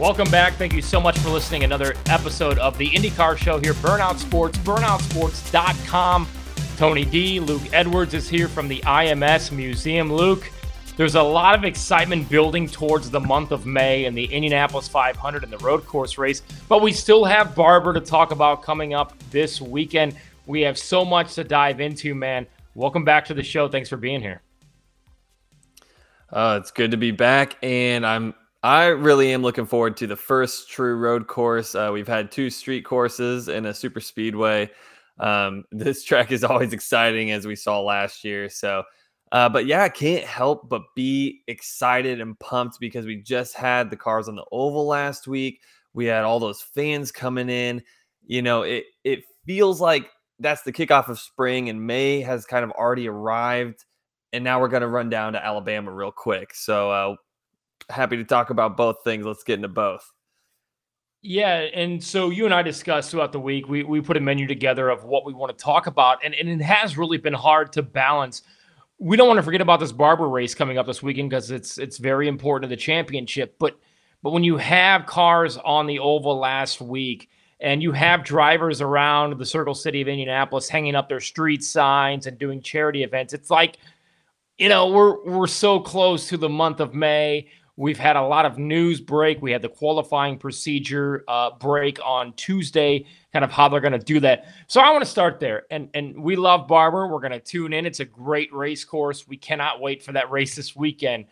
Welcome back. Thank you so much for listening. Another episode of the IndyCar Show here, Burnout Sports, burnoutsports.com. Tony D, Luke Edwards is here from the IMS Museum. Luke, there's a lot of excitement building towards the month of May and the Indianapolis 500 and the road course race, but we still have Barber to talk about coming up this weekend. We have so much to dive into, man. Welcome back to the show. Thanks for being here. Uh, it's good to be back, and I'm I really am looking forward to the first true road course. Uh, we've had two street courses and a super speedway. Um, this track is always exciting as we saw last year. So, uh, but yeah, I can't help but be excited and pumped because we just had the cars on the oval last week. We had all those fans coming in. You know, it it feels like that's the kickoff of spring, and May has kind of already arrived. And now we're going to run down to Alabama real quick. So uh, happy to talk about both things. Let's get into both. Yeah, and so you and I discussed throughout the week. We we put a menu together of what we want to talk about, and, and it has really been hard to balance. We don't want to forget about this Barber race coming up this weekend because it's it's very important to the championship. But but when you have cars on the oval last week and you have drivers around the Circle City of Indianapolis hanging up their street signs and doing charity events, it's like you know we're we're so close to the month of May We've had a lot of news break. We had the qualifying procedure uh, break on Tuesday, kind of how they're going to do that. So I want to start there. And and we love Barber. We're going to tune in. It's a great race course. We cannot wait for that race this weekend.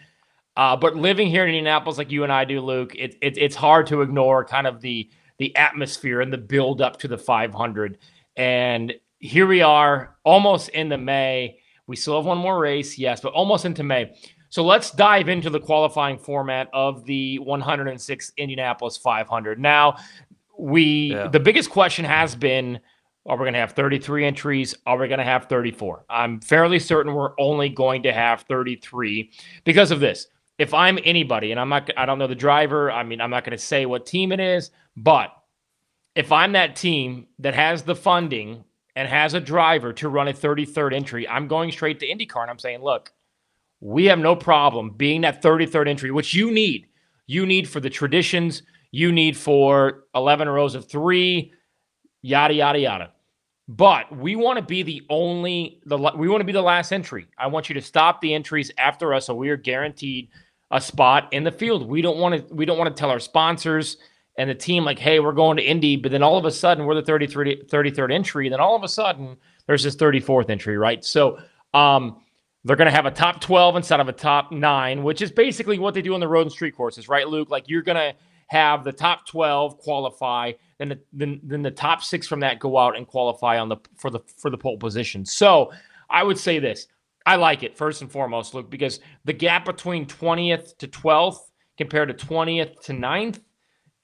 Uh, but living here in Indianapolis, like you and I do, Luke, it, it, it's hard to ignore kind of the the atmosphere and the build up to the 500. And here we are, almost in the May. We still have one more race, yes, but almost into May. So let's dive into the qualifying format of the 106 Indianapolis 500. Now, we yeah. the biggest question has been are we going to have 33 entries? Are we going to have 34? I'm fairly certain we're only going to have 33 because of this. If I'm anybody, and I'm not, I don't know the driver. I mean, I'm not going to say what team it is, but if I'm that team that has the funding and has a driver to run a 33rd entry, I'm going straight to IndyCar and I'm saying, look, we have no problem being that 33rd entry, which you need. You need for the traditions, you need for 11 rows of three, yada, yada, yada. But we want to be the only, the we want to be the last entry. I want you to stop the entries after us so we are guaranteed a spot in the field. We don't want to, we don't want to tell our sponsors and the team like, hey, we're going to Indy, but then all of a sudden we're the 33, 33rd entry. Then all of a sudden there's this 34th entry, right? So, um, they're going to have a top 12 instead of a top nine, which is basically what they do on the road and street courses, right, Luke? Like you're going to have the top 12 qualify, then the, then, then the top six from that go out and qualify on the for the for the pole position. So I would say this. I like it first and foremost, Luke, because the gap between 20th to 12th compared to 20th to 9th,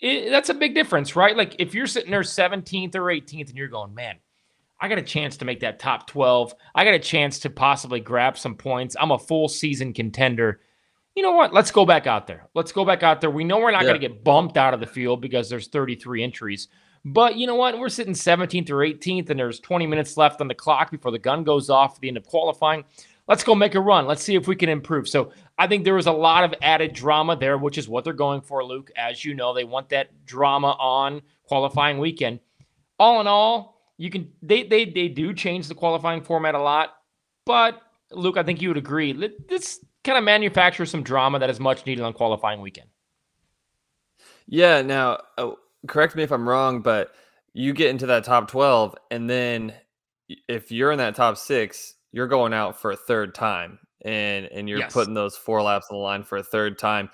it, that's a big difference, right? Like if you're sitting there 17th or 18th and you're going, man, I got a chance to make that top 12. I got a chance to possibly grab some points. I'm a full season contender. You know what? Let's go back out there. Let's go back out there. We know we're not yeah. going to get bumped out of the field because there's 33 entries. But you know what? We're sitting 17th or 18th, and there's 20 minutes left on the clock before the gun goes off at the end of qualifying. Let's go make a run. Let's see if we can improve. So I think there was a lot of added drama there, which is what they're going for, Luke. As you know, they want that drama on qualifying weekend. All in all, you can they they they do change the qualifying format a lot, but Luke, I think you would agree. This kind of manufactures some drama that is much needed on qualifying weekend. Yeah. Now, oh, correct me if I'm wrong, but you get into that top 12, and then if you're in that top six, you're going out for a third time, and and you're yes. putting those four laps on the line for a third time.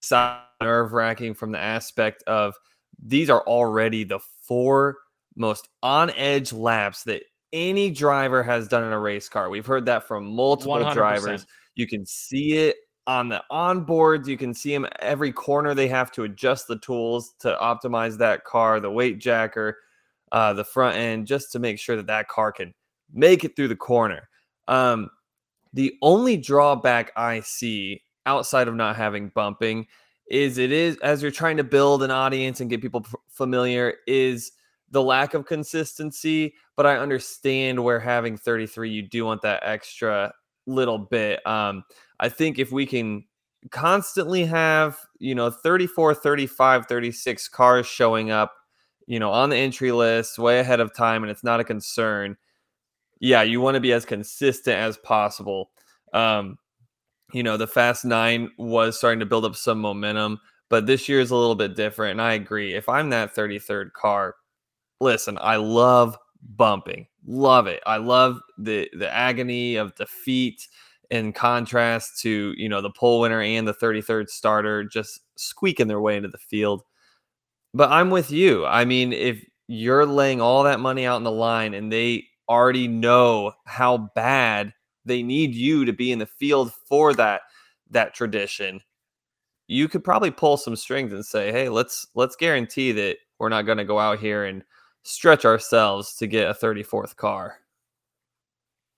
So Nerve wracking from the aspect of these are already the four most on edge laps that any driver has done in a race car. We've heard that from multiple 100%. drivers. You can see it on the onboards. You can see them every corner. They have to adjust the tools to optimize that car, the weight jacker, uh, the front end, just to make sure that that car can make it through the corner. Um, the only drawback I see outside of not having bumping is it is as you're trying to build an audience and get people familiar is the lack of consistency, but I understand where having 33, you do want that extra little bit. Um, I think if we can constantly have, you know, 34, 35, 36 cars showing up, you know, on the entry list way ahead of time and it's not a concern. Yeah, you want to be as consistent as possible. Um, you know, the Fast Nine was starting to build up some momentum, but this year is a little bit different. And I agree. If I'm that 33rd car, listen, I love bumping. Love it. I love the the agony of defeat in contrast to, you know, the pole winner and the 33rd starter just squeaking their way into the field. But I'm with you. I mean, if you're laying all that money out in the line and they already know how bad they need you to be in the field for that that tradition, you could probably pull some strings and say, "Hey, let's let's guarantee that we're not going to go out here and stretch ourselves to get a 34th car."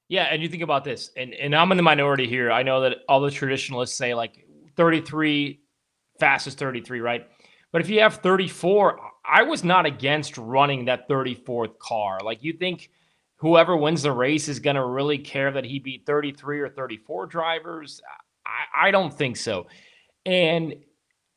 Yeah, and you think about this, and and I'm in the minority here. I know that all the traditionalists say like 33 fastest 33, right? But if you have 34, I was not against running that 34th car. Like you think whoever wins the race is going to really care that he beat 33 or 34 drivers? I, I don't think so. And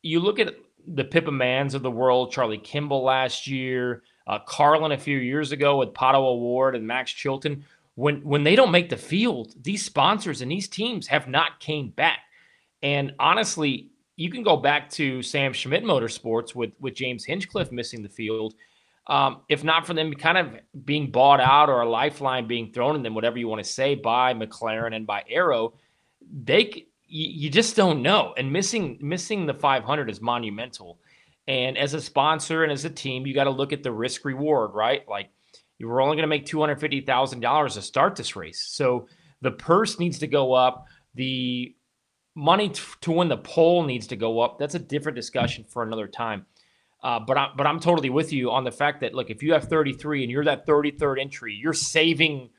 you look at the Pippa Mans of the world, Charlie Kimball last year, uh, Carlin a few years ago with Pato O'Ward and Max Chilton. When when they don't make the field, these sponsors and these teams have not came back. And honestly, you can go back to Sam Schmidt Motorsports with with James Hinchcliffe missing the field um, if not for them kind of being bought out or a lifeline being thrown in them, whatever you want to say, by McLaren and by Arrow, they you, you just don't know. And missing missing the 500 is monumental. And as a sponsor and as a team, you got to look at the risk reward, right? Like you were only going to make two hundred fifty thousand dollars to start this race, so the purse needs to go up. The money t- to win the pole needs to go up. That's a different discussion for another time. Uh, but I'm but I'm totally with you on the fact that look, if you have 33 and you're that 33rd entry, you're saving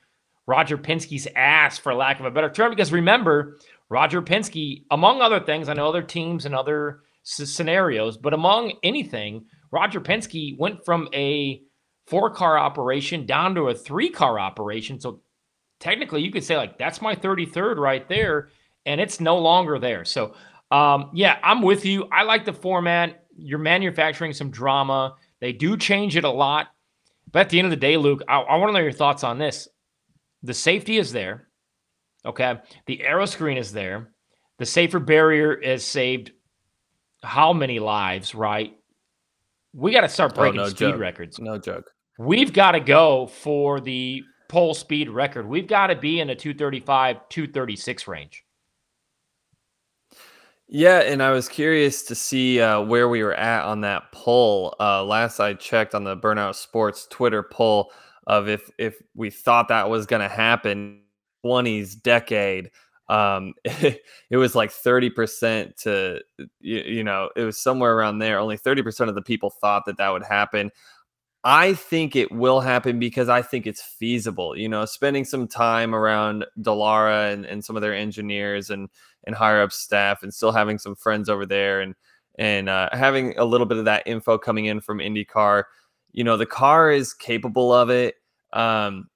Roger Penske's ass, for lack of a better term. Because remember, Roger Penske, among other things, I know other teams and other scenarios, but among anything, Roger Penske went from a four car operation down to a three car operation. So technically, you could say like that's my 33rd right there, and it's no longer there. So um, yeah, I'm with you. I like the format you're manufacturing some drama. They do change it a lot. But at the end of the day, Luke, I, I want to know your thoughts on this. The safety is there. Okay. The Aeroscreen is there. The safer barrier has saved how many lives, right? We got to start oh, breaking oh, no speed joke. records. No joke. We've got to go for the pole speed record. We've got to be in the 235, 236 range. Yeah, and I was curious to see uh, where we were at on that poll. Uh, last I checked on the Burnout Sports Twitter poll of if if we thought that was going to happen, twenties decade. Um, it, it was like thirty percent to you, you know it was somewhere around there. Only thirty percent of the people thought that that would happen. I think it will happen because I think it's feasible. You know, spending some time around Dallara and, and some of their engineers and and higher up staff, and still having some friends over there, and and uh, having a little bit of that info coming in from IndyCar. You know, the car is capable of it. Um,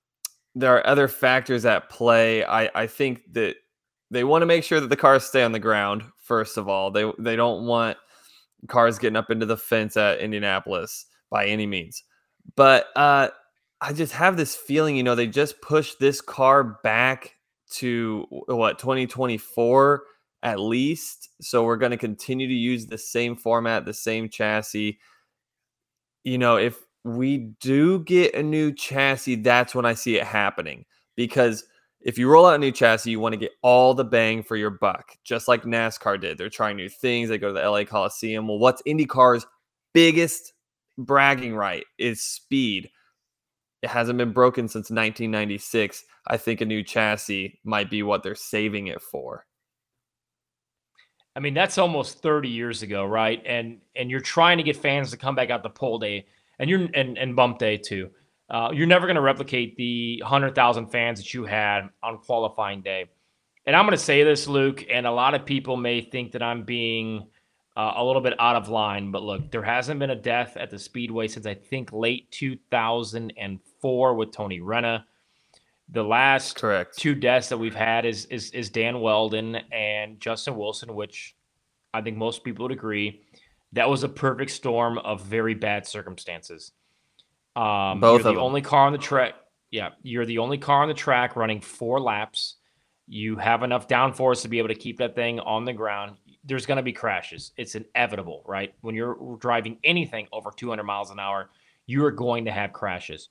there are other factors at play. I I think that they want to make sure that the cars stay on the ground. First of all, they they don't want cars getting up into the fence at Indianapolis by any means. But uh, I just have this feeling, you know, they just pushed this car back to what 2024 at least. So we're going to continue to use the same format, the same chassis. You know, if we do get a new chassis, that's when I see it happening. Because if you roll out a new chassis, you want to get all the bang for your buck, just like NASCAR did. They're trying new things. They go to the LA Coliseum. Well, what's IndyCar's biggest bragging right is speed. It hasn't been broken since 1996. I think a new chassis might be what they're saving it for. I mean, that's almost 30 years ago, right? And and you're trying to get fans to come back out the pole day and you're and, and bump day too. Uh, you're never going to replicate the 100,000 fans that you had on qualifying day. And I'm going to say this, Luke, and a lot of people may think that I'm being uh, a little bit out of line. But look, there hasn't been a death at the Speedway since I think late 2004 with Tony Renna. The last correct two deaths that we've had is is is Dan Wheldon and Justin Wilson, which I think most people would agree that was a perfect storm of very bad circumstances. Um, Both you're the only car on the track. Yeah, you're the only car on the track running four laps. You have enough downforce to be able to keep that thing on the ground. There's going to be crashes. It's inevitable, right? When you're driving anything over 200 miles an hour, you are going to have crashes.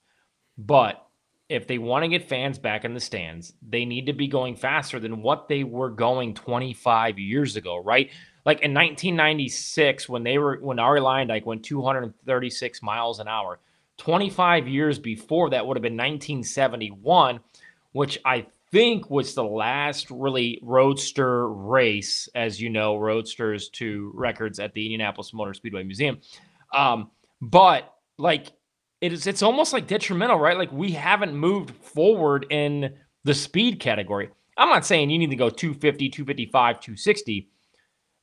But if they want to get fans back in the stands, they need to be going faster than what they were going 25 years ago, right? Like in 1996, when they were when Arie Luyendyk went 236 miles an hour, 25 years before that would have been 1971, which I think was the last really roadster race, as you know, roadsters to records at the Indianapolis Motor Speedway Museum. Um, but like it is it's almost like detrimental, right? Like we haven't moved forward in the speed category. I'm not saying you need to go 250, 255, 260,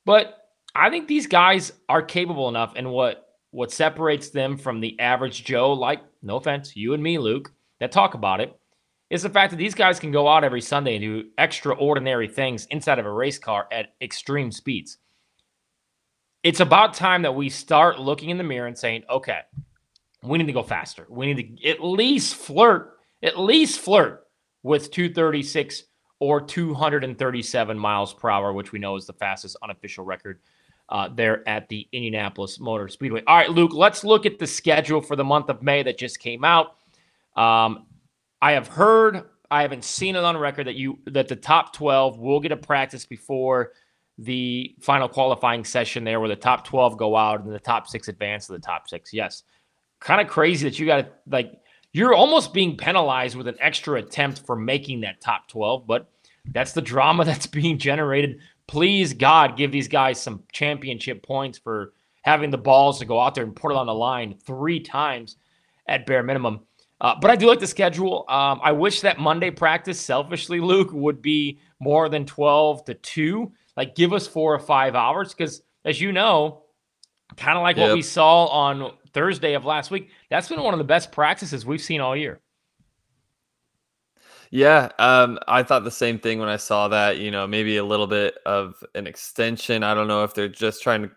but I think these guys are capable enough and what what separates them from the average Joe, like no offense, you and me, Luke, that talk about it, is the fact that these guys can go out every Sunday and do extraordinary things inside of a race car at extreme speeds. It's about time that we start looking in the mirror and saying, okay, we need to go faster. We need to at least flirt, at least flirt with 236 or 237 miles per hour, which we know is the fastest unofficial record uh, there at the Indianapolis Motor Speedway. All right, Luke, let's look at the schedule for the month of May that just came out. Um, I have heard, I haven't seen it on record that you that the top 12 will get a practice before the final qualifying session there, where the top 12 go out and the top six advance to the top six. Yes kind of crazy that you got to like you're almost being penalized with an extra attempt for making that top 12 but that's the drama that's being generated please god give these guys some championship points for having the balls to go out there and put it on the line three times at bare minimum uh, but i do like the schedule um, i wish that monday practice selfishly luke would be more than 12 to 2 like give us four or five hours because as you know kind of like yep. what we saw on Thursday of last week. That's been one of the best practices we've seen all year. Yeah, um, I thought the same thing when I saw that. You know, maybe a little bit of an extension. I don't know if they're just trying to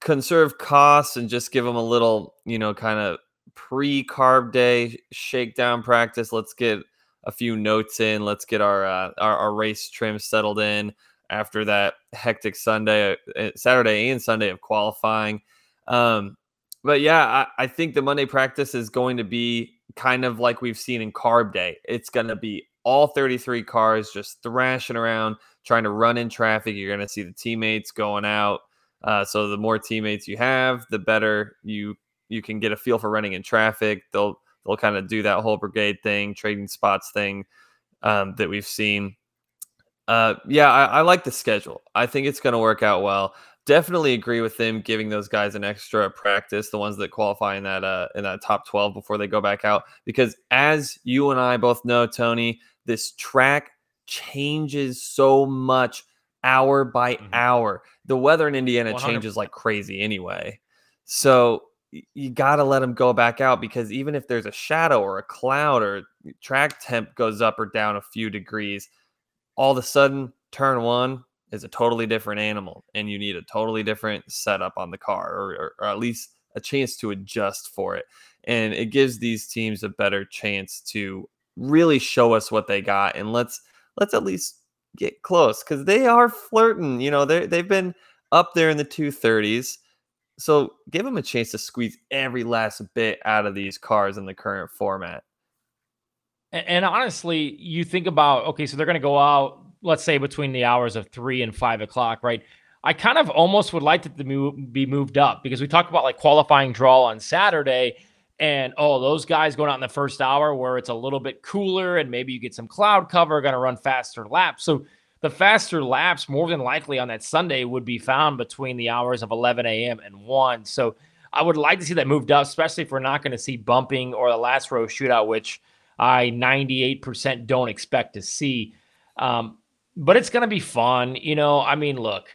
conserve costs and just give them a little, you know, kind of pre carb day shakedown practice. Let's get a few notes in. Let's get our, uh, our our, race trim settled in after that hectic Sunday, uh, Saturday and Sunday of qualifying. Um, but yeah, I, I think the Monday practice is going to be kind of like we've seen in Carb Day. It's going to be all 33 cars just thrashing around, trying to run in traffic. You're going to see the teammates going out. Uh, so the more teammates you have, the better you you can get a feel for running in traffic. They'll they'll kind of do that whole brigade thing, trading spots thing um, that we've seen. Uh, yeah, I, I like the schedule. I think it's going to work out well definitely agree with them giving those guys an extra practice, the ones that qualify in that uh, in that top 12 before they go back out. Because as you and I both know, Tony, this track changes so much hour by mm-hmm. hour. The weather in Indiana 100%. changes like crazy anyway. So you got to let them go back out because even if there's a shadow or a cloud or track temp goes up or down a few degrees, all of a sudden turn one is a totally different animal and you need a totally different setup on the car or, or, or, at least a chance to adjust for it. And it gives these teams a better chance to really show us what they got and let's let's at least get close because they are flirting you know they they've been up there in the 230s so give them a chance to squeeze every last bit out of these cars in the current format. And, and honestly you think about okay so they're going to go out let's say between the hours of three and five o'clock, right? I kind of almost would like it to be moved up because we talked about like qualifying draw on Saturday and oh, those guys going out in the first hour where it's a little bit cooler and maybe you get some cloud cover, going to run faster laps. So the faster laps, more than likely on that Sunday, would be found between the hours of 11 a.m. and 1. So I would like to see that moved up, especially if we're not going to see bumping or the last row shootout, which I 98% don't expect to see. Um, but it's going to be fun. You know, I mean, look,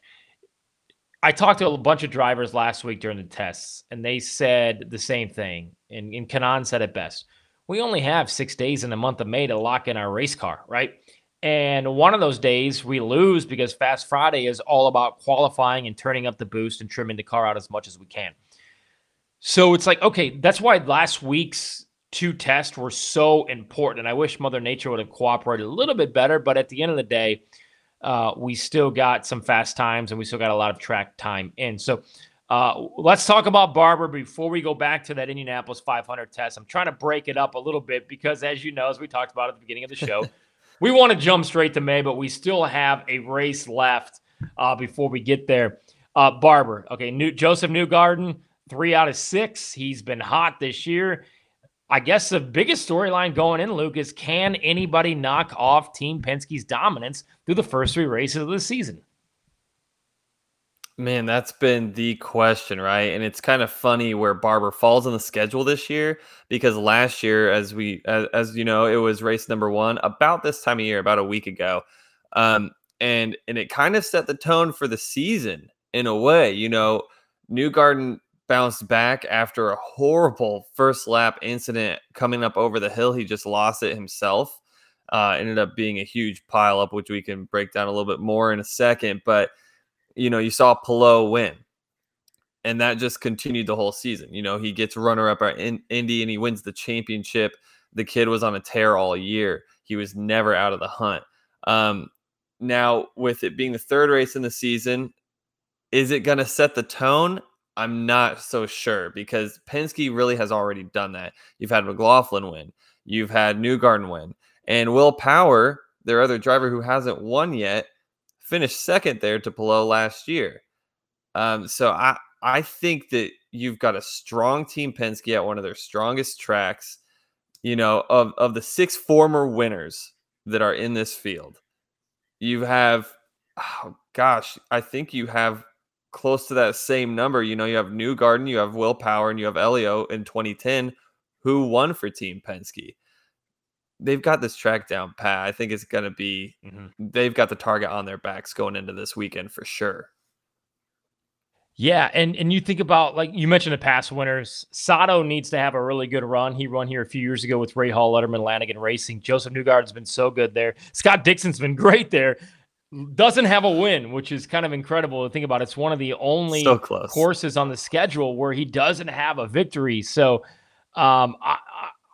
I talked to a bunch of drivers last week during the tests, and they said the same thing. And, and Kanaan said it best. We only have six days in the month of May to lock in our race car, right? And one of those days we lose because Fast Friday is all about qualifying and turning up the boost and trimming the car out as much as we can. So it's like, okay, that's why last week's two tests were so important. And I wish Mother Nature would have cooperated a little bit better. But at the end of the day, uh, we still got some fast times and we still got a lot of track time in. So uh, let's talk about Barber before we go back to that Indianapolis 500 test. I'm trying to break it up a little bit because, as you know, as we talked about at the beginning of the show, we want to jump straight to May, but we still have a race left uh, before we get there. Uh, Barber, okay, New, Joseph Newgarden, three out of six. He's been hot this year. I guess the biggest storyline going in, Luke, is can anybody knock off Team Penske's dominance through the first three races of the season? Man, that's been the question, right? And it's kind of funny where Barber falls on the schedule this year because last year, as we, as, as you know, it was race number one about this time of year, about a week ago, um, and and it kind of set the tone for the season in a way. You know, Newgarden bounced back after a horrible first lap incident coming up over the hill. He just lost it himself. Uh, ended up being a huge pile up, which we can break down a little bit more in a second, but you know, you saw Palou win. And that just continued the whole season. You know, he gets runner up at Indy and he wins the championship. The kid was on a tear all year. He was never out of the hunt. Um, now, with it being the third race in the season, is it going to set the tone? I'm not so sure because Penske really has already done that. You've had McLaughlin win, you've had Newgarden win, and Will Power, their other driver who hasn't won yet, finished second there to Palou last year. Um, so I I think that you've got a strong team Penske at one of their strongest tracks. You know, of of the six former winners that are in this field, you have oh gosh, I think you have close to that same number. You know, you have Newgarden, you have Will Power, and you have Helio in 2010, who won for Team Penske they've got this track down pat. I think it's going to be mm-hmm. they've got the target on their backs going into this weekend for sure. Yeah, and and you think about like you mentioned the past winners. Sato needs to have a really good run. He run here a few years ago with Rahal, Letterman, Lanigan Racing. Joseph Newgarden's been so good there. Scott Dixon's been great there. Doesn't have a win, which is kind of incredible to think about. It's one of the only so courses on the schedule where he doesn't have a victory. So um, I,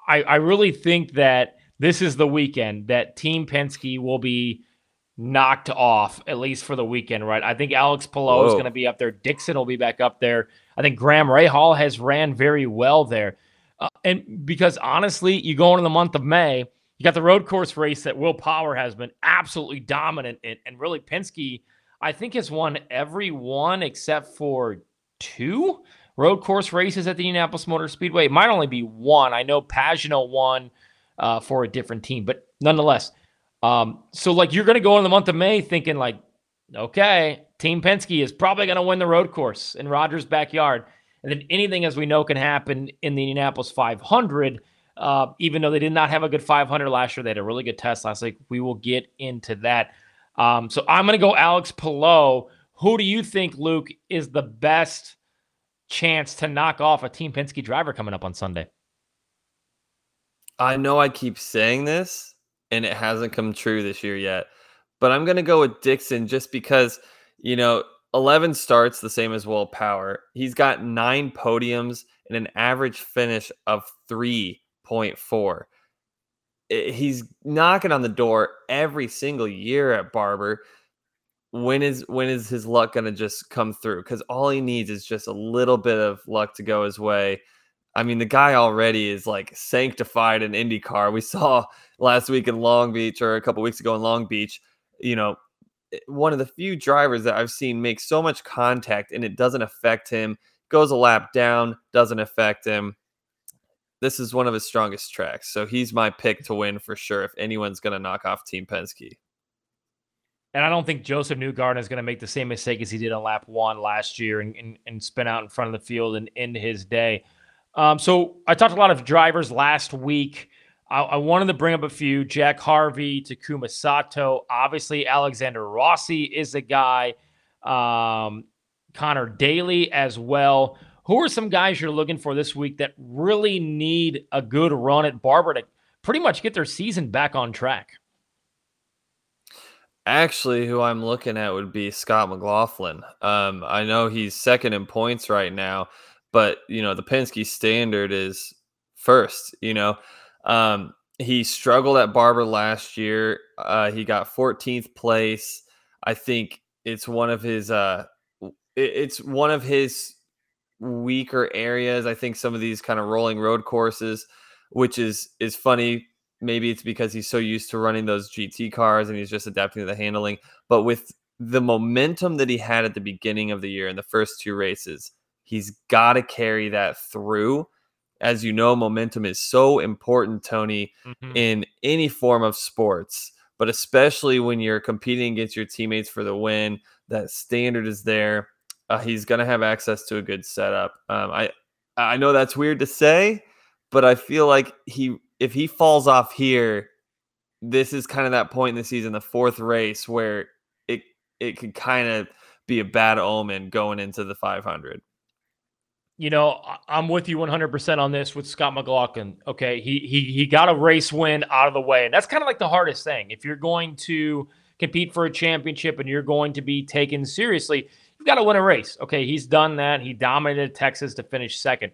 I I really think that this is the weekend that Team Penske will be knocked off, at least for the weekend, right? I think Alex Palou is going to be up there. Dixon will be back up there. I think Graham Rahal has ran very well there. Uh, and because honestly, you go into the month of May, you got the road course race that Will Power has been absolutely dominant in. And really, Penske, I think, has won every one except for two road course races at the Indianapolis Motor Speedway. It might only be one. I know Pagenaud won uh, for a different team. But nonetheless, um, so like you're going to go in the month of May thinking like, okay, Team Penske is probably going to win the road course in Rogers' backyard. And then anything, as we know, can happen in the Indianapolis 500. Uh, even though they did not have a good 500 last year, they had a really good test last week. We will get into that. Um, so I'm going to go Alex Palou. Who do you think, Luke, is the best chance to knock off a Team Penske driver coming up on Sunday? I know I keep saying this and it hasn't come true this year yet, but I'm going to go with Dixon just because, you know, 11 starts the same as Will Power. He's got nine podiums and an average finish of 3.4. He's knocking on the door every single year at Barber. When is when is his luck going to just come through? Because all he needs is just a little bit of luck to go his way I mean, the guy already is like sanctified in IndyCar. We saw last week in Long Beach or a couple weeks ago in Long Beach, you know, eh, one of the few drivers that I've seen make so much contact and it doesn't affect him, goes a lap down, doesn't affect him. This is one of his strongest tracks. So he's my pick to win for sure if anyone's going to knock off Team Penske. And I don't think Joseph Newgarden is going to make the same mistake as he did on lap one last year and, and, and spin out in front of the field and end his day. Um, so I talked a lot of drivers last week. I, I, wanted to bring up a few: Jack Harvey, Takuma Sato, obviously Alexander Rossi is a guy, um, Connor Daly as well. Who are some guys you're looking for this week that really need a good run at Barber to pretty much get their season back on track? Actually, who I'm looking at would be Scott McLaughlin. Um, I know he's second in points right now, but you know the Penske standard is first. You know, um, he struggled at Barber last year. Uh, he got 14th place. I think it's one of his. Uh, it's one of his weaker areas. I think some of these kind of rolling road courses, which is is funny maybe it's because he's so used to running those GT cars and he's just adapting to the handling. But with the momentum that he had at the beginning of the year in the first two races, he's got to carry that through. As you know, momentum is so important, Tony, mm-hmm. in any form of sports, but especially when you're competing against your teammates for the win. That standard is there. Uh, he's going to have access to a good setup. Um, I I know that's weird to say, but I feel like he if he falls off here, this is kind of that point in the season, the fourth race, where it it could kind of be a bad omen going into the 500. You know, I'm with you 100% on this with Scott McLaughlin. Okay, he he he got a race win out of the way, and that's kind of like the hardest thing. If you're going to compete for a championship and you're going to be taken seriously, you've got to win a race. Okay, he's done that. He dominated Texas to finish second.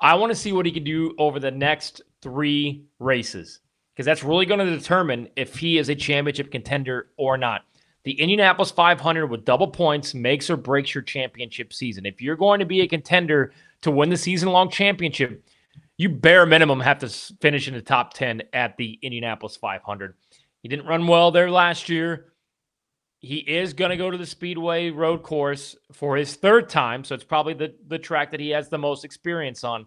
I want to see what he can do over the next three races because that's really going to determine if he is a championship contender or not. The Indianapolis 500 with double points makes or breaks your championship season. If you're going to be a contender to win the season long championship, you bare minimum have to finish in the top 10 at the Indianapolis 500. He didn't run well there last year. He is going to go to the Speedway road course for his third time. So it's probably the, the track that he has the most experience on.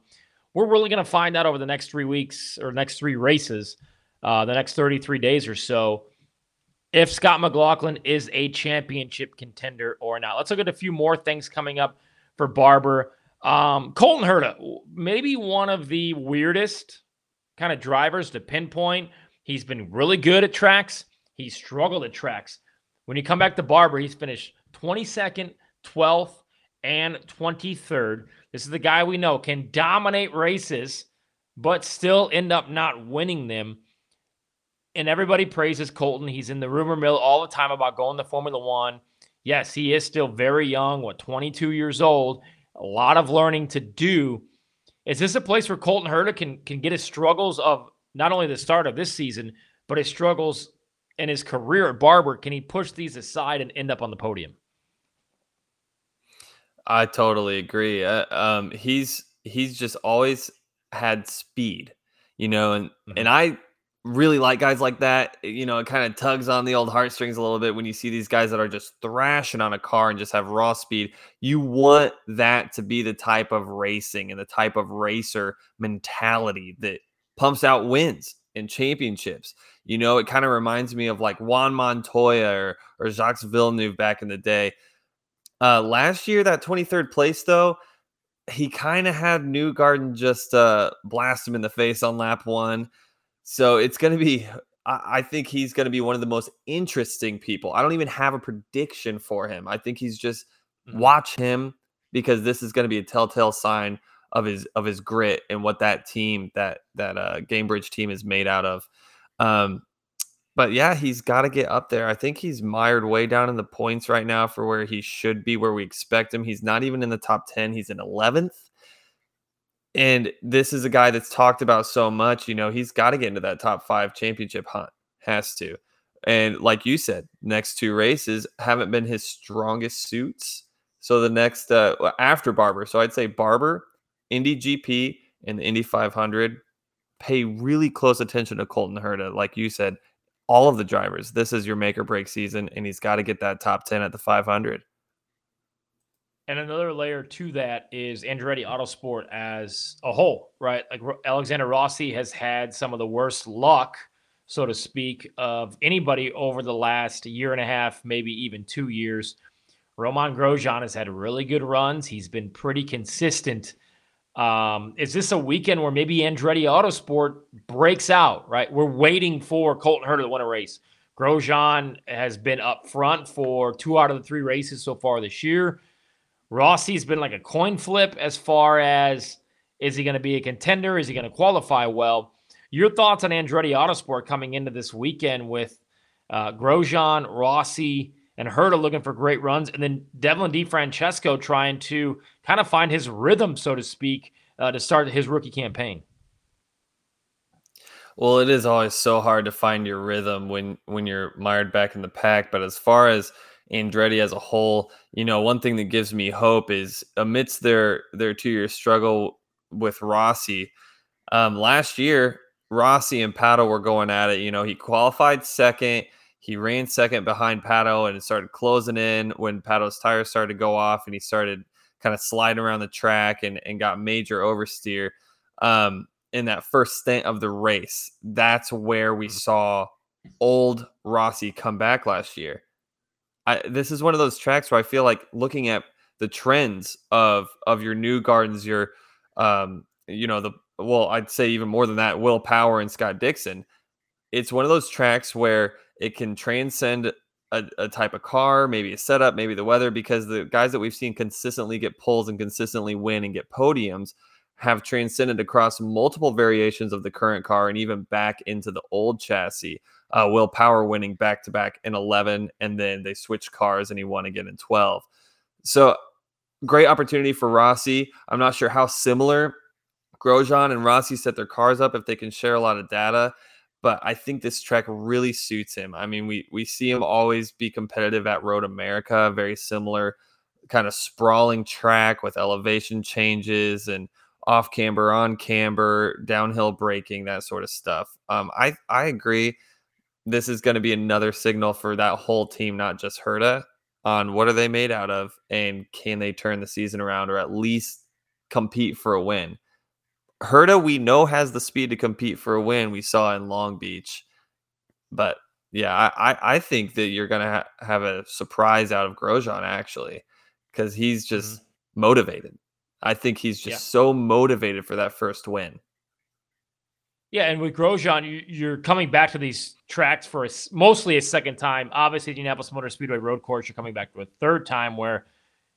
We're really going to find out over the next three weeks or next three races, uh, the next 33 days or so, if Scott McLaughlin is a championship contender or not. Let's look at a few more things coming up for Barber. Um, Colton Herta, maybe one of the weirdest kind of drivers to pinpoint. He's been really good at tracks. He struggled at tracks. When you come back to Barber, he's finished 22nd, 12th, and 23rd. This is the guy we know can dominate races, but still end up not winning them. And everybody praises Colton. He's in the rumor mill all the time about going to Formula One. Yes, he is still very young, what, 22 years old. A lot of learning to do. Is this a place where Colton Herta can, can get his struggles of not only the start of this season, but his struggles in his career at Barber, can he push these aside and end up on the podium? I totally agree. Uh, um, he's he's just always had speed, you know, and mm-hmm. and I really like guys like that. You know, it kind of tugs on the old heartstrings a little bit when you see these guys that are just thrashing on a car and just have raw speed. You want that to be the type of racing and the type of racer mentality that pumps out wins championships. You know, it kind of reminds me of like Juan Montoya or, or Jacques Villeneuve back in the day. Uh, last year, that 23rd place, though, he kind of had Newgarden just uh, blast him in the face on lap one. So it's going to be, I, I think he's going to be one of the most interesting people. I don't even have a prediction for him. I think he's just mm-hmm. watch him because this is going to be a telltale sign of his of his grit and what that team that that uh Gainbridge team is made out of. Um, but yeah, he's got to get up there. I think he's mired way down in the points right now for where he should be, where we expect him. He's not even in the top 10, he's in 11th. And this is a guy that's talked about so much. You know, he's got to get into that top five championship hunt, has to. And like you said, next two races haven't been his strongest suits. So the next, uh, after Barber. So I'd say Barber, Indy GP, and the Indy 500 pay really close attention to Colton Herta. Like you said, all of the drivers, this is your make or break season, and he's got to get that top 10 at the 500. And another layer to that is Andretti Autosport as a whole, right? Like Alexander Rossi has had some of the worst luck, so to speak, of anybody over the last year and a half, maybe even two years. Romain Grosjean has had really good runs. He's been pretty consistent um, is this a weekend where maybe Andretti Autosport breaks out, right? We're waiting for Colton Herta to win a race. Grosjean has been up front for two out of the three races so far this year. Rossi's been like a coin flip as far as is he going to be a contender? Is he going to qualify well? Your thoughts on Andretti Autosport coming into this weekend with Uh, Grosjean, Rossi, and Herta looking for great runs, and then Devlin DeFrancesco trying to kind of find his rhythm, so to speak, uh, to start his rookie campaign. Well, it is always so hard to find your rhythm when when you're mired back in the pack. But as far as Andretti as a whole, you know, one thing that gives me hope is amidst their their two year struggle with Rossi, um, last year Rossi and Pato were going at it. You know, he qualified second. He ran second behind Pato and started closing in when Pato's tires started to go off and he started kind of sliding around the track and, and got major oversteer. Um, in that first stint of the race, that's where we mm-hmm. saw old Rossi come back last year. I, this is one of those tracks where I feel like looking at the trends of of your Newgardens, your um, you know, the well, I'd say even more than that, Will Power and Scott Dixon. It's one of those tracks where it can transcend a, a, type of car, maybe a setup, maybe the weather, because the guys that we've seen consistently get pulls and consistently win and get podiums have transcended across multiple variations of the current car and even back into the old chassis. Uh, Will Power winning back to back in 11, and then they switched cars and he won again in 12. So, great opportunity for Rossi. I'm not sure how similar Grosjean and Rossi set their cars up if they can share a lot of data, but I think this track really suits him. I mean, we we see him always be competitive at Road America, very similar kind of sprawling track with elevation changes and off camber, on camber, downhill braking, that sort of stuff. Um, I I agree. This is going to be another signal for that whole team, not just Herta, on what are they made out of, and can they turn the season around, or at least compete for a win. Herta, we know has the speed to compete for a win. We saw in Long Beach, but yeah, I I think that you're gonna ha- have a surprise out of Grosjean actually, because he's just mm-hmm. motivated. I think he's just yeah. so motivated for that first win. Yeah, and with Grosjean, you, are coming back to these tracks for a, mostly a second time. Obviously, the Indianapolis Motor Speedway road course, you're coming back to a third time where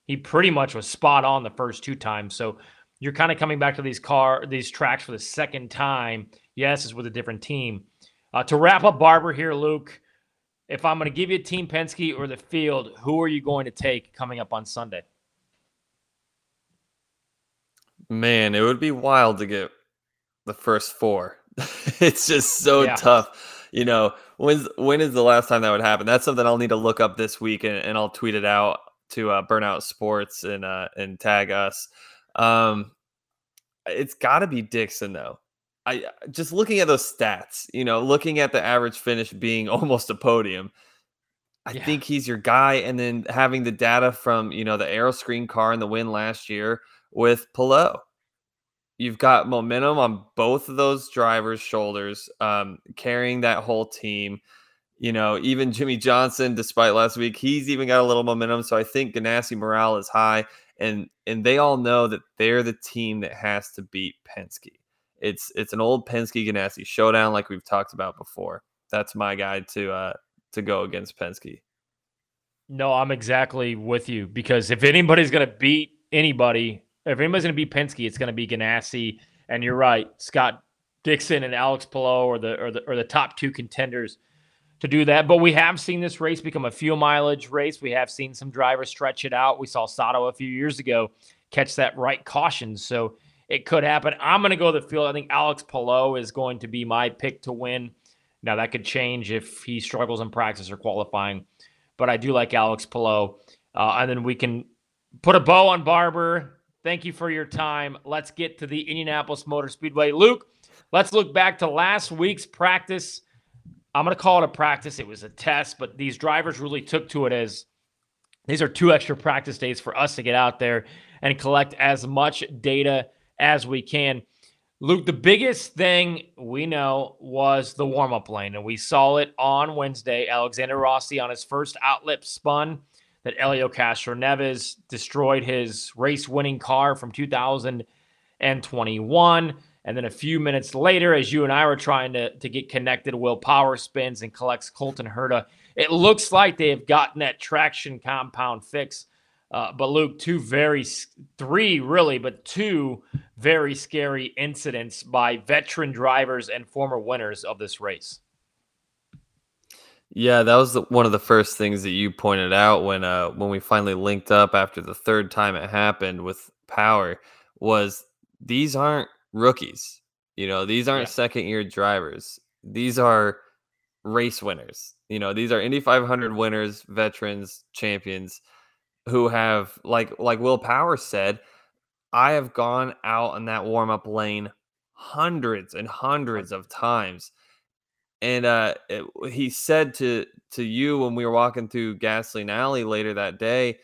he pretty much was spot on the first two times. So you're kind of coming back to these car these tracks for the second time. Yes, it's with a different team. Uh, to wrap up Barber here, Luke. If I'm going to give you Team Penske or the field, who are you going to take coming up on Sunday? Man, it would be wild to get the first four. it's just so yeah. tough. You know, when's when is the last time that would happen? That's something I'll need to look up this week and, and I'll tweet it out to uh, Burnout Sports and uh, and tag us. Um, it's got to be Dixon though. I just looking at those stats, you know, looking at the average finish being almost a podium. I yeah. think he's your guy, and then having the data from you know the Aeroscreen car and the win last year with Palou. You've got momentum on both of those drivers' shoulders, um, carrying that whole team. You know, even Jimmie Johnson, despite last week, he's even got a little momentum. So I think Ganassi morale is high and and they all know that they're the team that has to beat Penske. It's it's an old Penske Ganassi showdown, like we've talked about before. That's my guide to uh to go against Penske. No, I'm exactly with you because if anybody's going to beat anybody, if anybody's going to beat Penske, it's going to be Ganassi. And you're right, Scott Dixon and Alex Palou are the or the or the top two contenders to do that. But we have seen this race become a fuel mileage race. We have seen some drivers stretch it out. We saw Sato a few years ago catch that right caution. So it could happen. I'm going to go the field. I think Alex Palou is going to be my pick to win. Now, that could change if he struggles in practice or qualifying, but I do like Alex Palou. Uh, and then we can put a bow on Barber. Thank you for your time. Let's get to the Indianapolis Motor Speedway. Luke, let's look back to last week's practice. I'm going to call it a practice. It was a test, but these drivers really took to it as these are two extra practice days for us to get out there and collect as much data as we can. Luke, the biggest thing we know was the warm up lane, and we saw it on Wednesday. Alexander Rossi on his first outlap spun that Helio Castroneves destroyed his race winning car from 2021. And then a few minutes later, as you and I were trying to, to get connected, Will Power spins and collects Colton Herta. It looks like they have gotten that traction compound fix. Uh, but Luke, two very, three really, but two very scary incidents by veteran drivers and former winners of this race. Yeah, that was the, one of the first things that you pointed out when uh when we finally linked up after the third time it happened with Power was these aren't rookies. You know, these aren't yeah. second year drivers. These are race winners. You know, these are Indy 500 winners, veterans, champions who have like like Will Power said, I have gone out in that warm up lane hundreds and hundreds of times and uh, it, he said to to you when we were walking through Gasoline Alley later that day,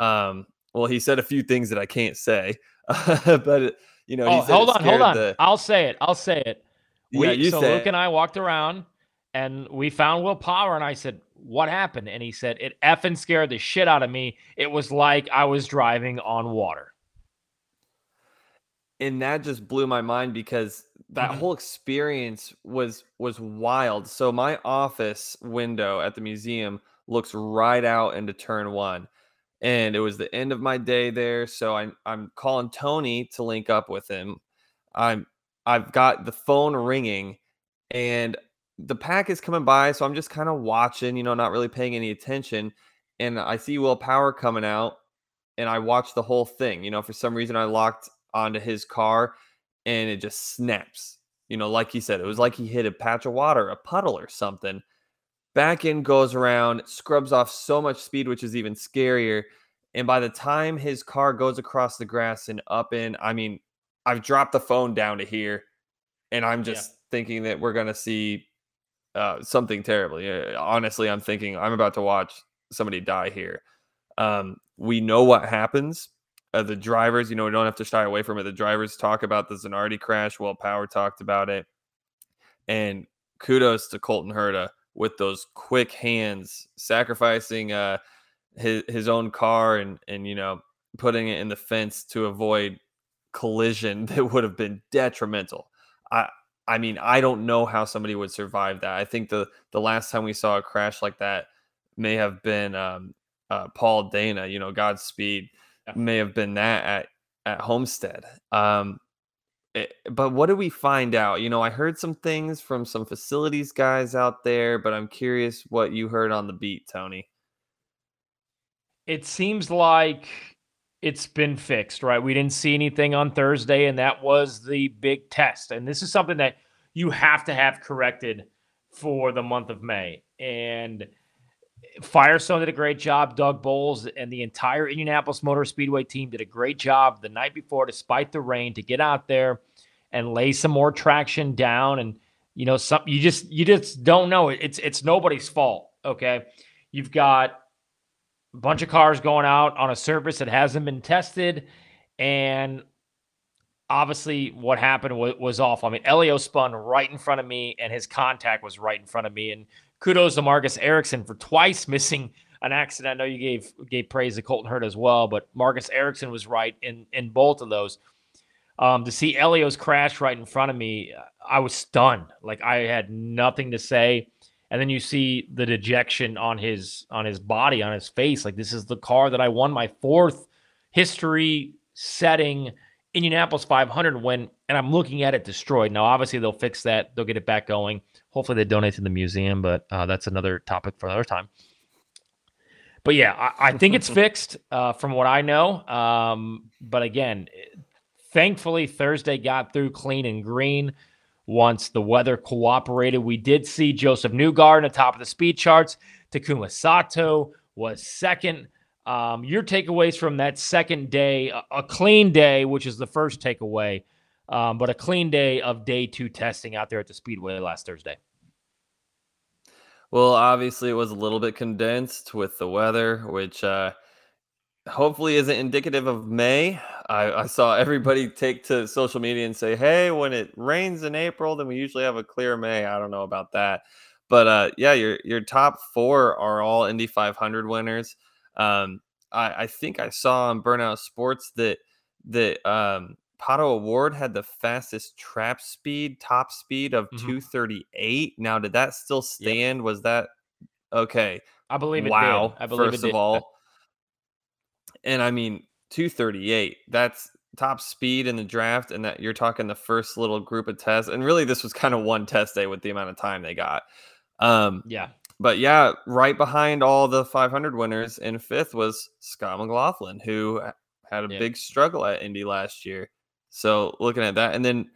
um, well, he said a few things that I can't say, but you know, oh, hold on, hold on. The... I'll say it. I'll say it. We, yeah, you so Luke it. and I walked around and we found Will Power, and I said, "What happened?" And he said, "It effing scared the shit out of me. It was like I was driving on water." and that just blew my mind because that mm-hmm. whole experience was was wild. So my office window at the museum looks right out into turn 1 and it was the end of my day there so I'm I'm calling Tony to link up with him. I'm I've got the phone ringing and the pack is coming by so I'm just kind of watching, you know, not really paying any attention and I see Will Power coming out and I watch the whole thing. You know, for some reason I locked onto his car and it just snaps. You know, like he said, it was like he hit a patch of water, a puddle or something. Back end goes around, scrubs off so much speed, which is even scarier. And by the time his car goes across the grass and up in, I mean, I've dropped the phone down to here and I'm just yeah. thinking that we're going to see uh, something terrible. Yeah, honestly, I'm thinking I'm about to watch somebody die here. Um, we know what happens uh, the drivers, you know, we don't have to shy away from it. The drivers talk about the Zanardi crash. Will Power talked about it. And kudos to Colton Herta with those quick hands, sacrificing uh, his his own car and and you know putting it in the fence to avoid collision that would have been detrimental. I I mean I don't know how somebody would survive that. I think the the last time we saw a crash like that may have been um, uh, Paul Dana. You know, Godspeed may have been that at at Homestead. Um, Eh, but what did we find out? You know, I heard some things from some facilities guys out there, but I'm curious what you heard on the beat, Tony. It seems like it's been fixed, right? We didn't see anything on Thursday, and that was the big test. And this is something that you have to have corrected for the month of May. And Firestone did a great job. Doug Bowles and the entire Indianapolis Motor Speedway team did a great job the night before, despite the rain, to get out there and lay some more traction down. And you know, some you just you just don't know. It's it's nobody's fault. Okay, you've got a bunch of cars going out on a surface that hasn't been tested, and obviously what happened was, was awful. I mean, Elio spun right in front of me, and his contact was right in front of me, and kudos to Marcus Ericsson for twice missing an accident. I know you gave gave praise to Colton Herta as well, but Marcus Ericsson was right in in both of those. Um, to see Elio's crash right in front of me, I was stunned. Like I had nothing to say. And then you see the dejection on his on his body, on his face. Like this is the car that I won my fourth history setting Indianapolis 500 win, and I'm looking at it destroyed. Now, obviously, they'll fix that. They'll get it back going. Hopefully, they donate to the museum, but uh, that's another topic for another time. But yeah, I, I think it's fixed uh, from what I know. Um, but again, thankfully, Thursday got through clean and green once the weather cooperated. We did see Josef Newgarden at the top of the speed charts. Takuma Sato was second. Um, your takeaways from that second day, a, clean day, which is the first takeaway, um, but a clean day of day two testing out there at the Speedway last Thursday. Well, obviously, it was a little bit condensed with the weather, which uh, hopefully isn't indicative of May. I, I, saw everybody take to social media and say, "Hey, when it rains in April, then we usually have a clear May." I don't know about that, but uh, yeah, your your top four are all Indy 500 winners. Um, I, I think I saw on Burnout Sports that that um, Pato O'Ward had the fastest trap speed, top speed of mm-hmm. 238. Now, did that still stand? Yep. Was that okay? I believe it wow, did. I believe first it of all. And I mean, 238, that's top speed in the draft. And that you're talking the first little group of tests. And really, this was kind of one test day with the amount of time they got. Um, yeah. But yeah, right behind all the 500 winners in fifth was Scott McLaughlin, who had a yeah. big struggle at Indy last year. So looking at that, and then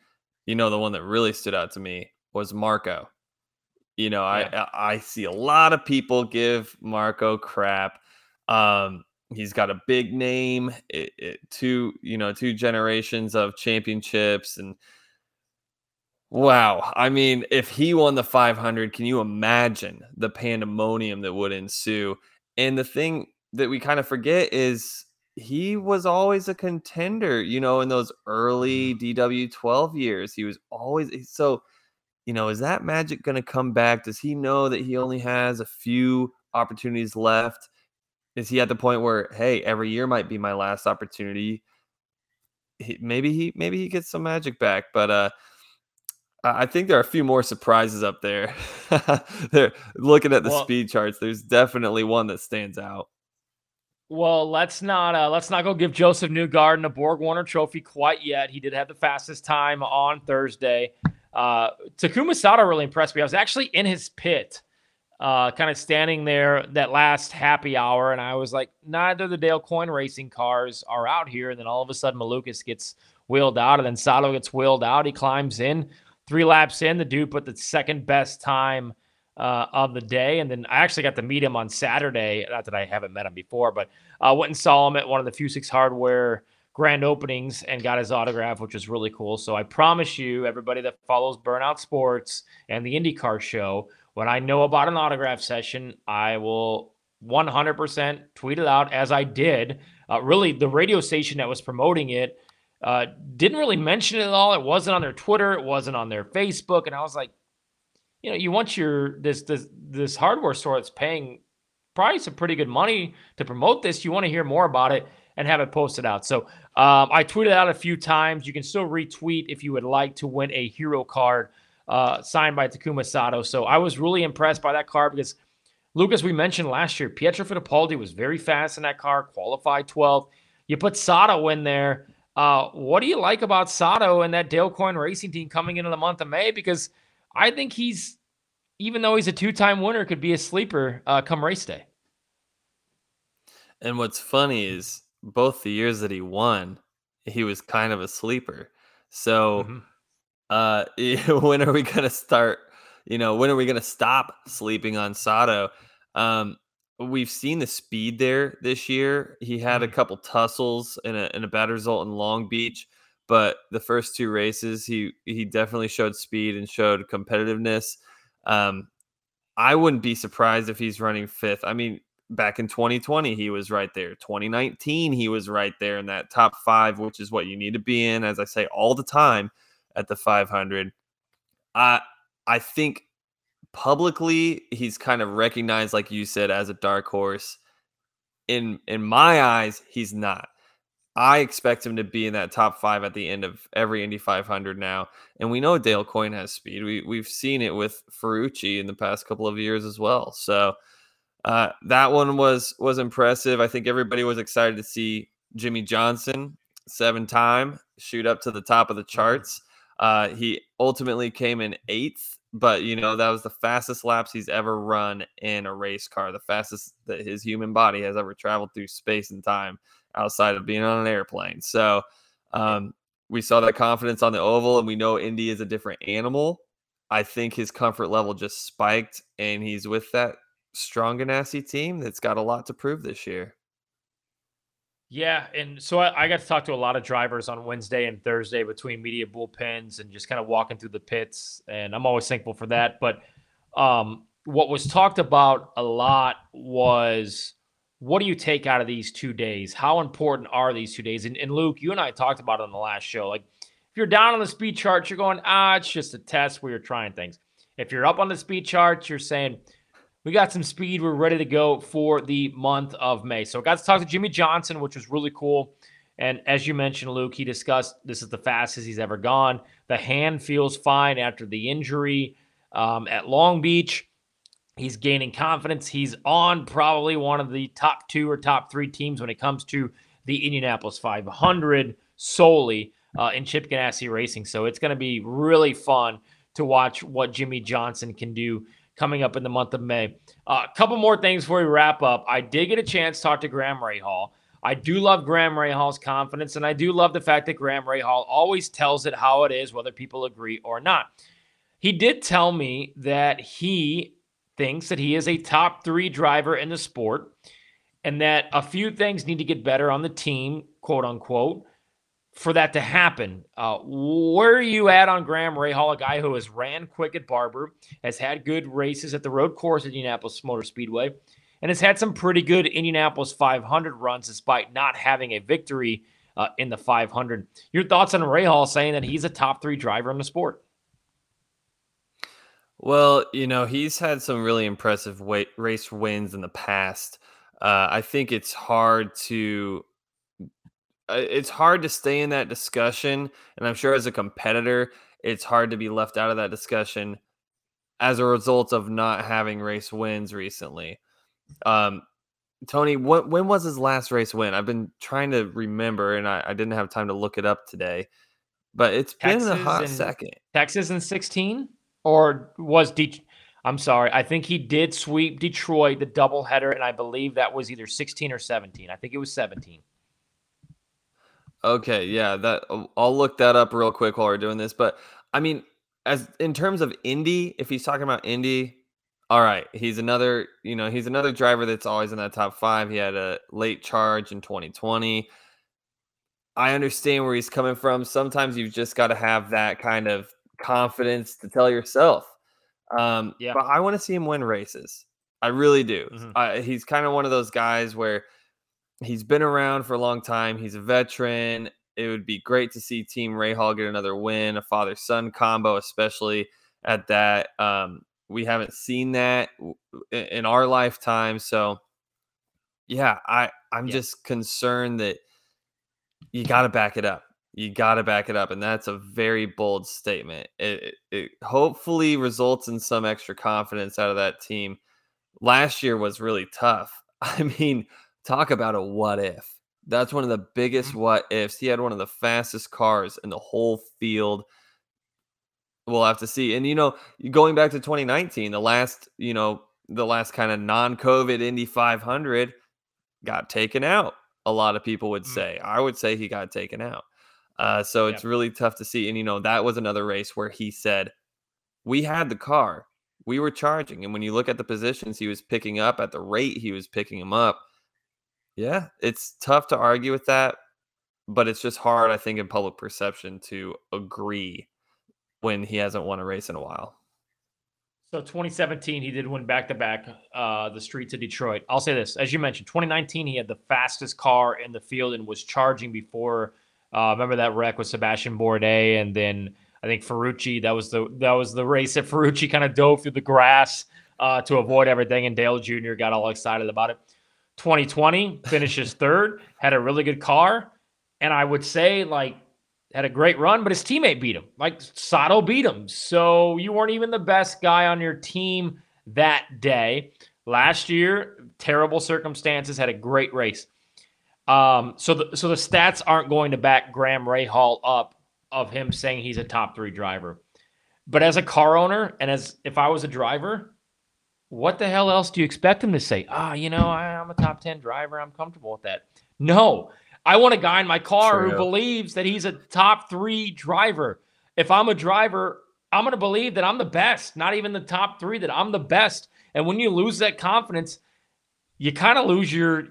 you know the one that really stood out to me was Marco. You know, yeah. I I see a lot of people give Marco crap. Um, he's got a big name, it, it, two you know two generations of championships, and wow, I mean, if he won the 500, can you imagine the pandemonium that would ensue? And the thing that we kind of forget is he was always a contender, you know, in those early DW12 years. He was always so you know, is that magic going to come back? Does he know that he only has a few opportunities left? Is he at the point where, hey, every year might be my last opportunity? He, maybe he maybe he gets some magic back, but uh, I think there are a few more surprises up there. They're looking at the well, speed charts. There's definitely one that stands out. Well, let's not uh, let's not go give Josef Newgarden a Borg Warner Trophy quite yet. He did have the fastest time on Thursday. Uh, Takuma Sato really impressed me. I was actually in his pit, uh, kind of standing there that last happy hour, and I was like, neither the Dale Coyne racing cars are out here. And then all of a sudden, Malukas gets wheeled out, and then Sato gets wheeled out. He climbs in, three laps in, the dude put the second best time uh, of the day. And then I actually got to meet him on Saturday. Not that I haven't met him before, but I uh, went and saw him at one of the Fusix Hardware grand openings and got his autograph, which was really cool. So I promise you, everybody that follows Burnout Sports and the IndyCar show, when I know about an autograph session, I will 100% tweet it out as I did. Uh, really, the radio station that was promoting it uh, didn't really mention it at all. It wasn't on their Twitter, it wasn't on their Facebook, and I was like, you know, you want your this this this hardware store that's paying probably some pretty good money to promote this. You want to hear more about it and have it posted out. So um, I tweeted out a few times. You can still retweet if you would like to win a hero card uh, signed by Takuma Sato. So I was really impressed by that card because Lucas, we mentioned last year, Pietro Fittipaldi was very fast in that car, qualified 12th. You put Sato in there. Uh, what do you like about Sato and that Dale Coyne racing team coming into the month of May? Because I think he's, even though he's a two time winner, could be a sleeper uh, come race day. And what's funny is both the years that he won, he was kind of a sleeper. So, mm-hmm. uh, when are we gonna start? You know, when are we gonna stop sleeping on Sato? Um, we've seen the speed there this year. He had a couple tussles and a, and a bad result in Long Beach, but the first two races, he he definitely showed speed and showed competitiveness. Um, I wouldn't be surprised if he's running fifth. I mean, back in 2020 he was right there 2019 he was right there in that top five which is what you need to be in as i say all the time at the 500 i i think publicly he's kind of recognized like you said as a dark horse in in my eyes he's not i expect him to be in that top five at the end of every indy 500 now and we know dale coyne has speed we, we've seen it with ferrucci in the past couple of years as well so uh, that one was was impressive. I think everybody was excited to see Jimmie Johnson, seven time, shoot up to the top of the mm-hmm. charts. Uh, he ultimately came in eighth, but you know that was the fastest laps he's ever run in a race car, the fastest that his human body has ever traveled through space and time outside of being on an airplane. So um, we saw that confidence on the oval, and we know Indy is a different animal. I think his comfort level just spiked, and he's with that strong Ganassi team that's got a lot to prove this year. Yeah, and so I, I, got to talk to a lot of drivers on Wednesday and Thursday between media bullpens and just kind of walking through the pits, and I'm always thankful for that. But um, what was talked about a lot was what do you take out of these two days? How important are these two days? And, and Luke, you and I talked about it on the last show. Like, if you're down on the speed chart, you're going, ah, it's just a test where you're trying things. If you're up on the speed charts, you're saying, we got some speed. We're ready to go for the month of May. So I got to talk to Jimmie Johnson, which was really cool. And as you mentioned, Luke, he discussed this is the fastest he's ever gone. The hand feels fine after the injury um, at Long Beach. He's gaining confidence. He's on probably one of the top two or top three teams when it comes to the Indianapolis 500 solely uh, in Chip Ganassi Racing. So it's going to be really fun to watch what Jimmie Johnson can do coming up in the month of May. A uh, couple more things before we wrap up. I did get a chance to talk to Graham Rahal. I do love Graham Rahal's confidence, and I do love the fact that Graham Rahal always tells it how it is, whether people agree or not. He did tell me that he thinks that he is a top three driver in the sport and that a few things need to get better on the team, quote unquote, for that to happen. Uh, where are you at on Graham Rahal, a guy who has ran quick at Barber, has had good races at the road course at Indianapolis Motor Speedway, and has had some pretty good Indianapolis 500 runs despite not having a victory uh, in the 500. Your thoughts on Rahal saying that he's a top three driver in the sport? Well, you know, he's had some really impressive race wins in the past. Uh, I think it's hard to it's hard to stay in that discussion, and I'm sure as a competitor, it's hard to be left out of that discussion as a result of not having race wins recently. Um, Tony, what, when was his last race win? I've been trying to remember, and I, I didn't have time to look it up today. But it's Texas been a hot second. Texas in 16? or was De- I'm sorry, I think he did sweep Detroit the doubleheader, and I believe that was either 16 or 17. I think it was 17. Okay, yeah, that I'll look that up real quick while we're doing this. But I mean, as in terms of Indy, if he's talking about Indy, all right, he's another, you know, he's another driver that's always in that top five. He had a late charge in 2020. I understand where he's coming from. Sometimes you've just got to have that kind of confidence to tell yourself. Um, yeah. But I want to see him win races. I really do. Mm-hmm. Uh, he's kind of one of those guys where he's been around for a long time. He's a veteran. It would be great to see Team Rahal get another win, a father son combo, especially at that. Um, we haven't seen that in our lifetime. So, yeah, I, I'm yeah. just concerned that you got to back it up you got to back it up and that's a very bold statement it, it, it, hopefully results in some extra confidence out of that team last year was really tough i mean talk about a what if that's one of the biggest mm-hmm. what ifs he had one of the fastest cars in the whole field we'll have to see and you know going back to 2019 the last you know the last kind of non-covid indy 500 got taken out a lot of people would mm. say i would say he got taken out uh, so it's really tough to see. And, you know, that was another race where he said, We had the car, we were charging. And when you look at the positions he was picking up at the rate he was picking them up, yeah, it's tough to argue with that. But it's just hard, I think, in public perception to agree when he hasn't won a race in a while. So 2017, he did win back to back the streets of Detroit. I'll say this, as you mentioned, 2019, he had the fastest car in the field and was charging before uh, remember that wreck with Sebastian Bourdais, and then I think Ferrucci. That was the that was the race that Ferrucci kind of dove through the grass uh, to avoid everything, and Dale Jr. got all excited about it. 2020 finishes third, had a really good car, and I would say like had a great run, but his teammate beat him. Like Sato beat him, so you weren't even the best guy on your team that day. Last year, terrible circumstances, had a great race. Um, so the so the stats aren't going to back Graham Rahal up of him saying he's a top three driver. But as a car owner and as if I was a driver, what the hell else do you expect him to say? Ah, oh, you know, I, am a top 10 driver. I'm comfortable with that. No, I want a guy in my car True. who believes that he's a top three driver. If I'm a driver, I'm going to believe that I'm the best, not even the top three, that I'm the best. And when you lose that confidence, you kind of lose your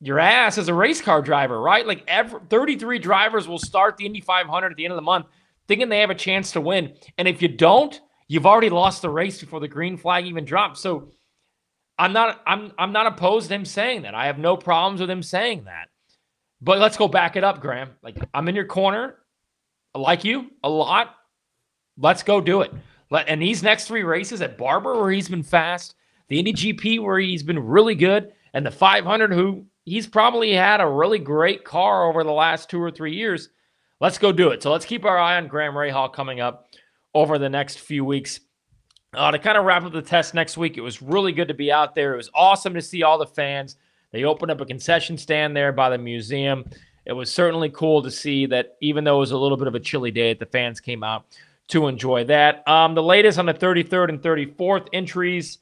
your ass as a race car driver, right? Like every, 33 drivers will start the Indy 500 at the end of the month thinking they have a chance to win. And if you don't, you've already lost the race before the green flag even drops. So I'm not I'm I'm not opposed to him saying that. I have no problems with him saying that. But let's go back it up, Graham. Like I'm in your corner. I like you a lot. Let's go do it. Let, and these next three races at Barber, where he's been fast, the Indy GP, where he's been really good, and the 500, who he's probably had a really great car over the last two or three years. Let's go do it. So let's keep our eye on Graham Rahal coming up over the next few weeks. Uh, to kind of wrap up the test next week, it was really good to be out there. It was awesome to see all the fans. They opened up a concession stand there by the museum. It was certainly cool to see that even though it was a little bit of a chilly day, the fans came out to enjoy that. Um, the latest on the 33rd and 34th entries.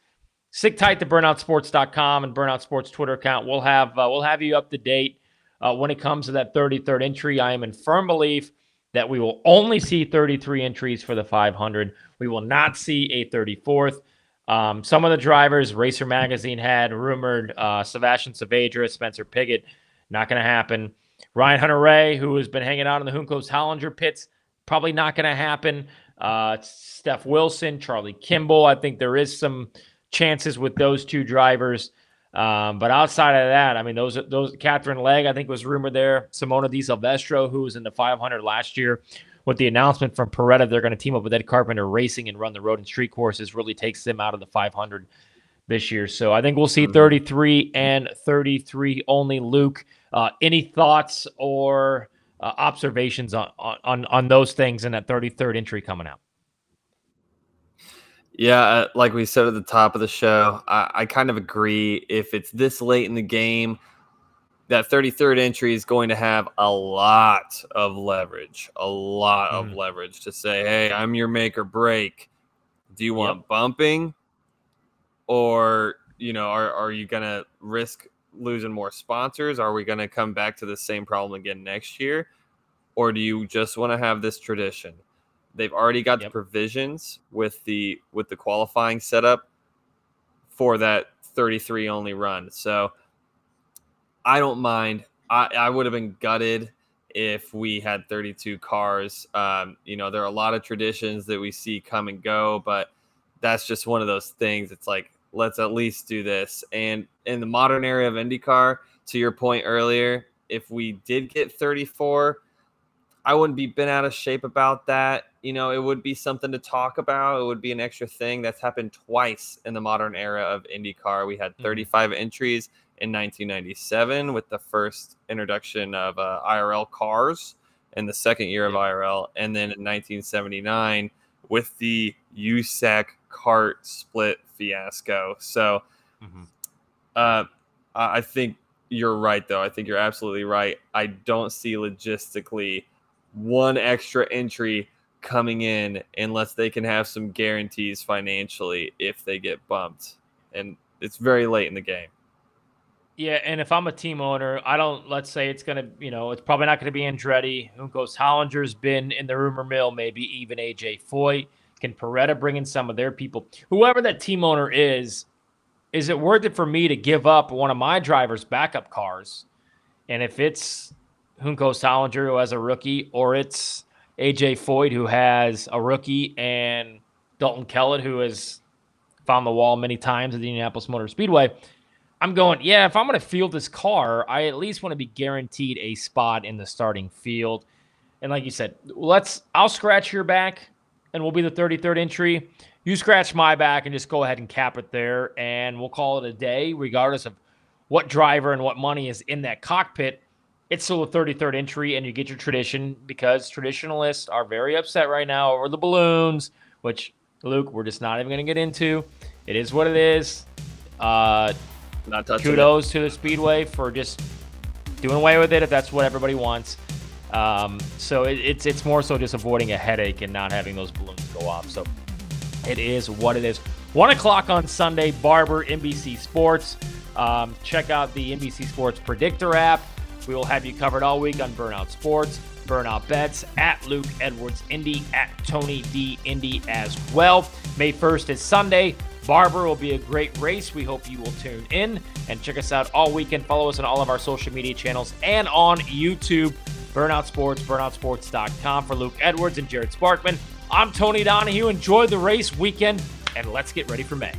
Stick tight to burnoutsports.com and Burnout Sports Twitter account. We'll have uh, we'll have you up to date uh, when it comes to that 33rd entry. I am in firm belief that we will only see 33 entries for the 500. We will not see a 34th. Um, some of the drivers, Racer Magazine had rumored uh, Sebastian Saavedra, Spencer Pigot, not going to happen. Ryan Hunter-Reay, who has been hanging out in the Juncos Hollinger pits, probably not going to happen. Uh, Steph Wilson, Charlie Kimball. I think there is some chances with those two drivers. Um, but outside of that, I mean, those those Katherine Legge, I think was rumored there. Simona Di Silvestro, who was in the 500 last year, with the announcement from Paretta, they're going to team up with Ed Carpenter Racing and run the road and street courses. Really takes them out of the 500 this year. So I think we'll see mm-hmm. 33 and 33 only. Luke, uh, any thoughts or uh, observations on, on on those things in that 33rd entry coming out? Yeah, uh, like we said at the top of the show, I, I kind of agree. If it's this late in the game, that 33rd entry is going to have a lot of leverage, a lot mm. of leverage to say, hey, I'm your make or break. Do you want yep. bumping? Or, you know, are, are you going to risk losing more sponsors? Are we going to come back to the same problem again next year? Or do you just want to have this tradition? They've already got yep. the provisions with the with the qualifying setup for that 33 only run. So I don't mind. I, I would have been gutted if we had 32 cars. Um, you know, there are a lot of traditions that we see come and go, but that's just one of those things. It's like, let's at least do this. And in the modern era of IndyCar, to your point earlier, if we did get 34, I wouldn't be bent out of shape about that. You know, it would be something to talk about. It would be an extra thing that's happened twice in the modern era of IndyCar. We had mm-hmm. 35 mm-hmm. entries in 1997 with the first introduction of uh, IRL cars in the second year of IRL, and then in 1979 with the USAC CART split fiasco. So, mm-hmm. uh, I think you're right, though. I think you're absolutely right. I don't see logistically one extra entry coming in unless they can have some guarantees financially if they get bumped. And it's very late in the game. Yeah, and if I'm a team owner, I don't. Let's say it's gonna, you know, it's probably not gonna be Andretti. Juncos Hollinger's been in the rumor mill, maybe even AJ Foyt. Can Paretta bring in some of their people? Whoever that team owner is, is it worth it for me to give up one of my driver's backup cars? And if it's Juncos Hollinger who has a rookie, or it's AJ Foyt who has a rookie, and Dalton Kellett who has found the wall many times at the Indianapolis Motor Speedway I'm going, yeah, if I'm going to field this car, I at least want to be guaranteed a spot in the starting field. And like you said, let's I'll scratch your back and we'll be the 33rd entry. You scratch my back and just go ahead and cap it there and we'll call it a day regardless of what driver and what money is in that cockpit. It's still a 33rd entry and you get your tradition because traditionalists are very upset right now over the balloons, which Luke, we're just not even going to get into. It is what it is. Uh, not. Kudos it. to the Speedway for just doing away with it if that's what everybody wants. Um, so it, it's it's more so just avoiding a headache and not having those balloons go off. So it is what it is. One o'clock on Sunday, Barber NBC Sports. Um, check out the NBC Sports Predictor app. We will have you covered all week on Burnout Sports, Burnout Bets, at Luke Edwards Indy, at Tony D Indy as well. May 1st is Sunday. Barber will be a great race. We hope you will tune in and check us out all weekend. Follow us on all of our social media channels and on YouTube. Burnout Sports, burnoutsports.com for Luke Edwards and Jared Sparkman. I'm Tony Donahue. Enjoy the race weekend, and let's get ready for May.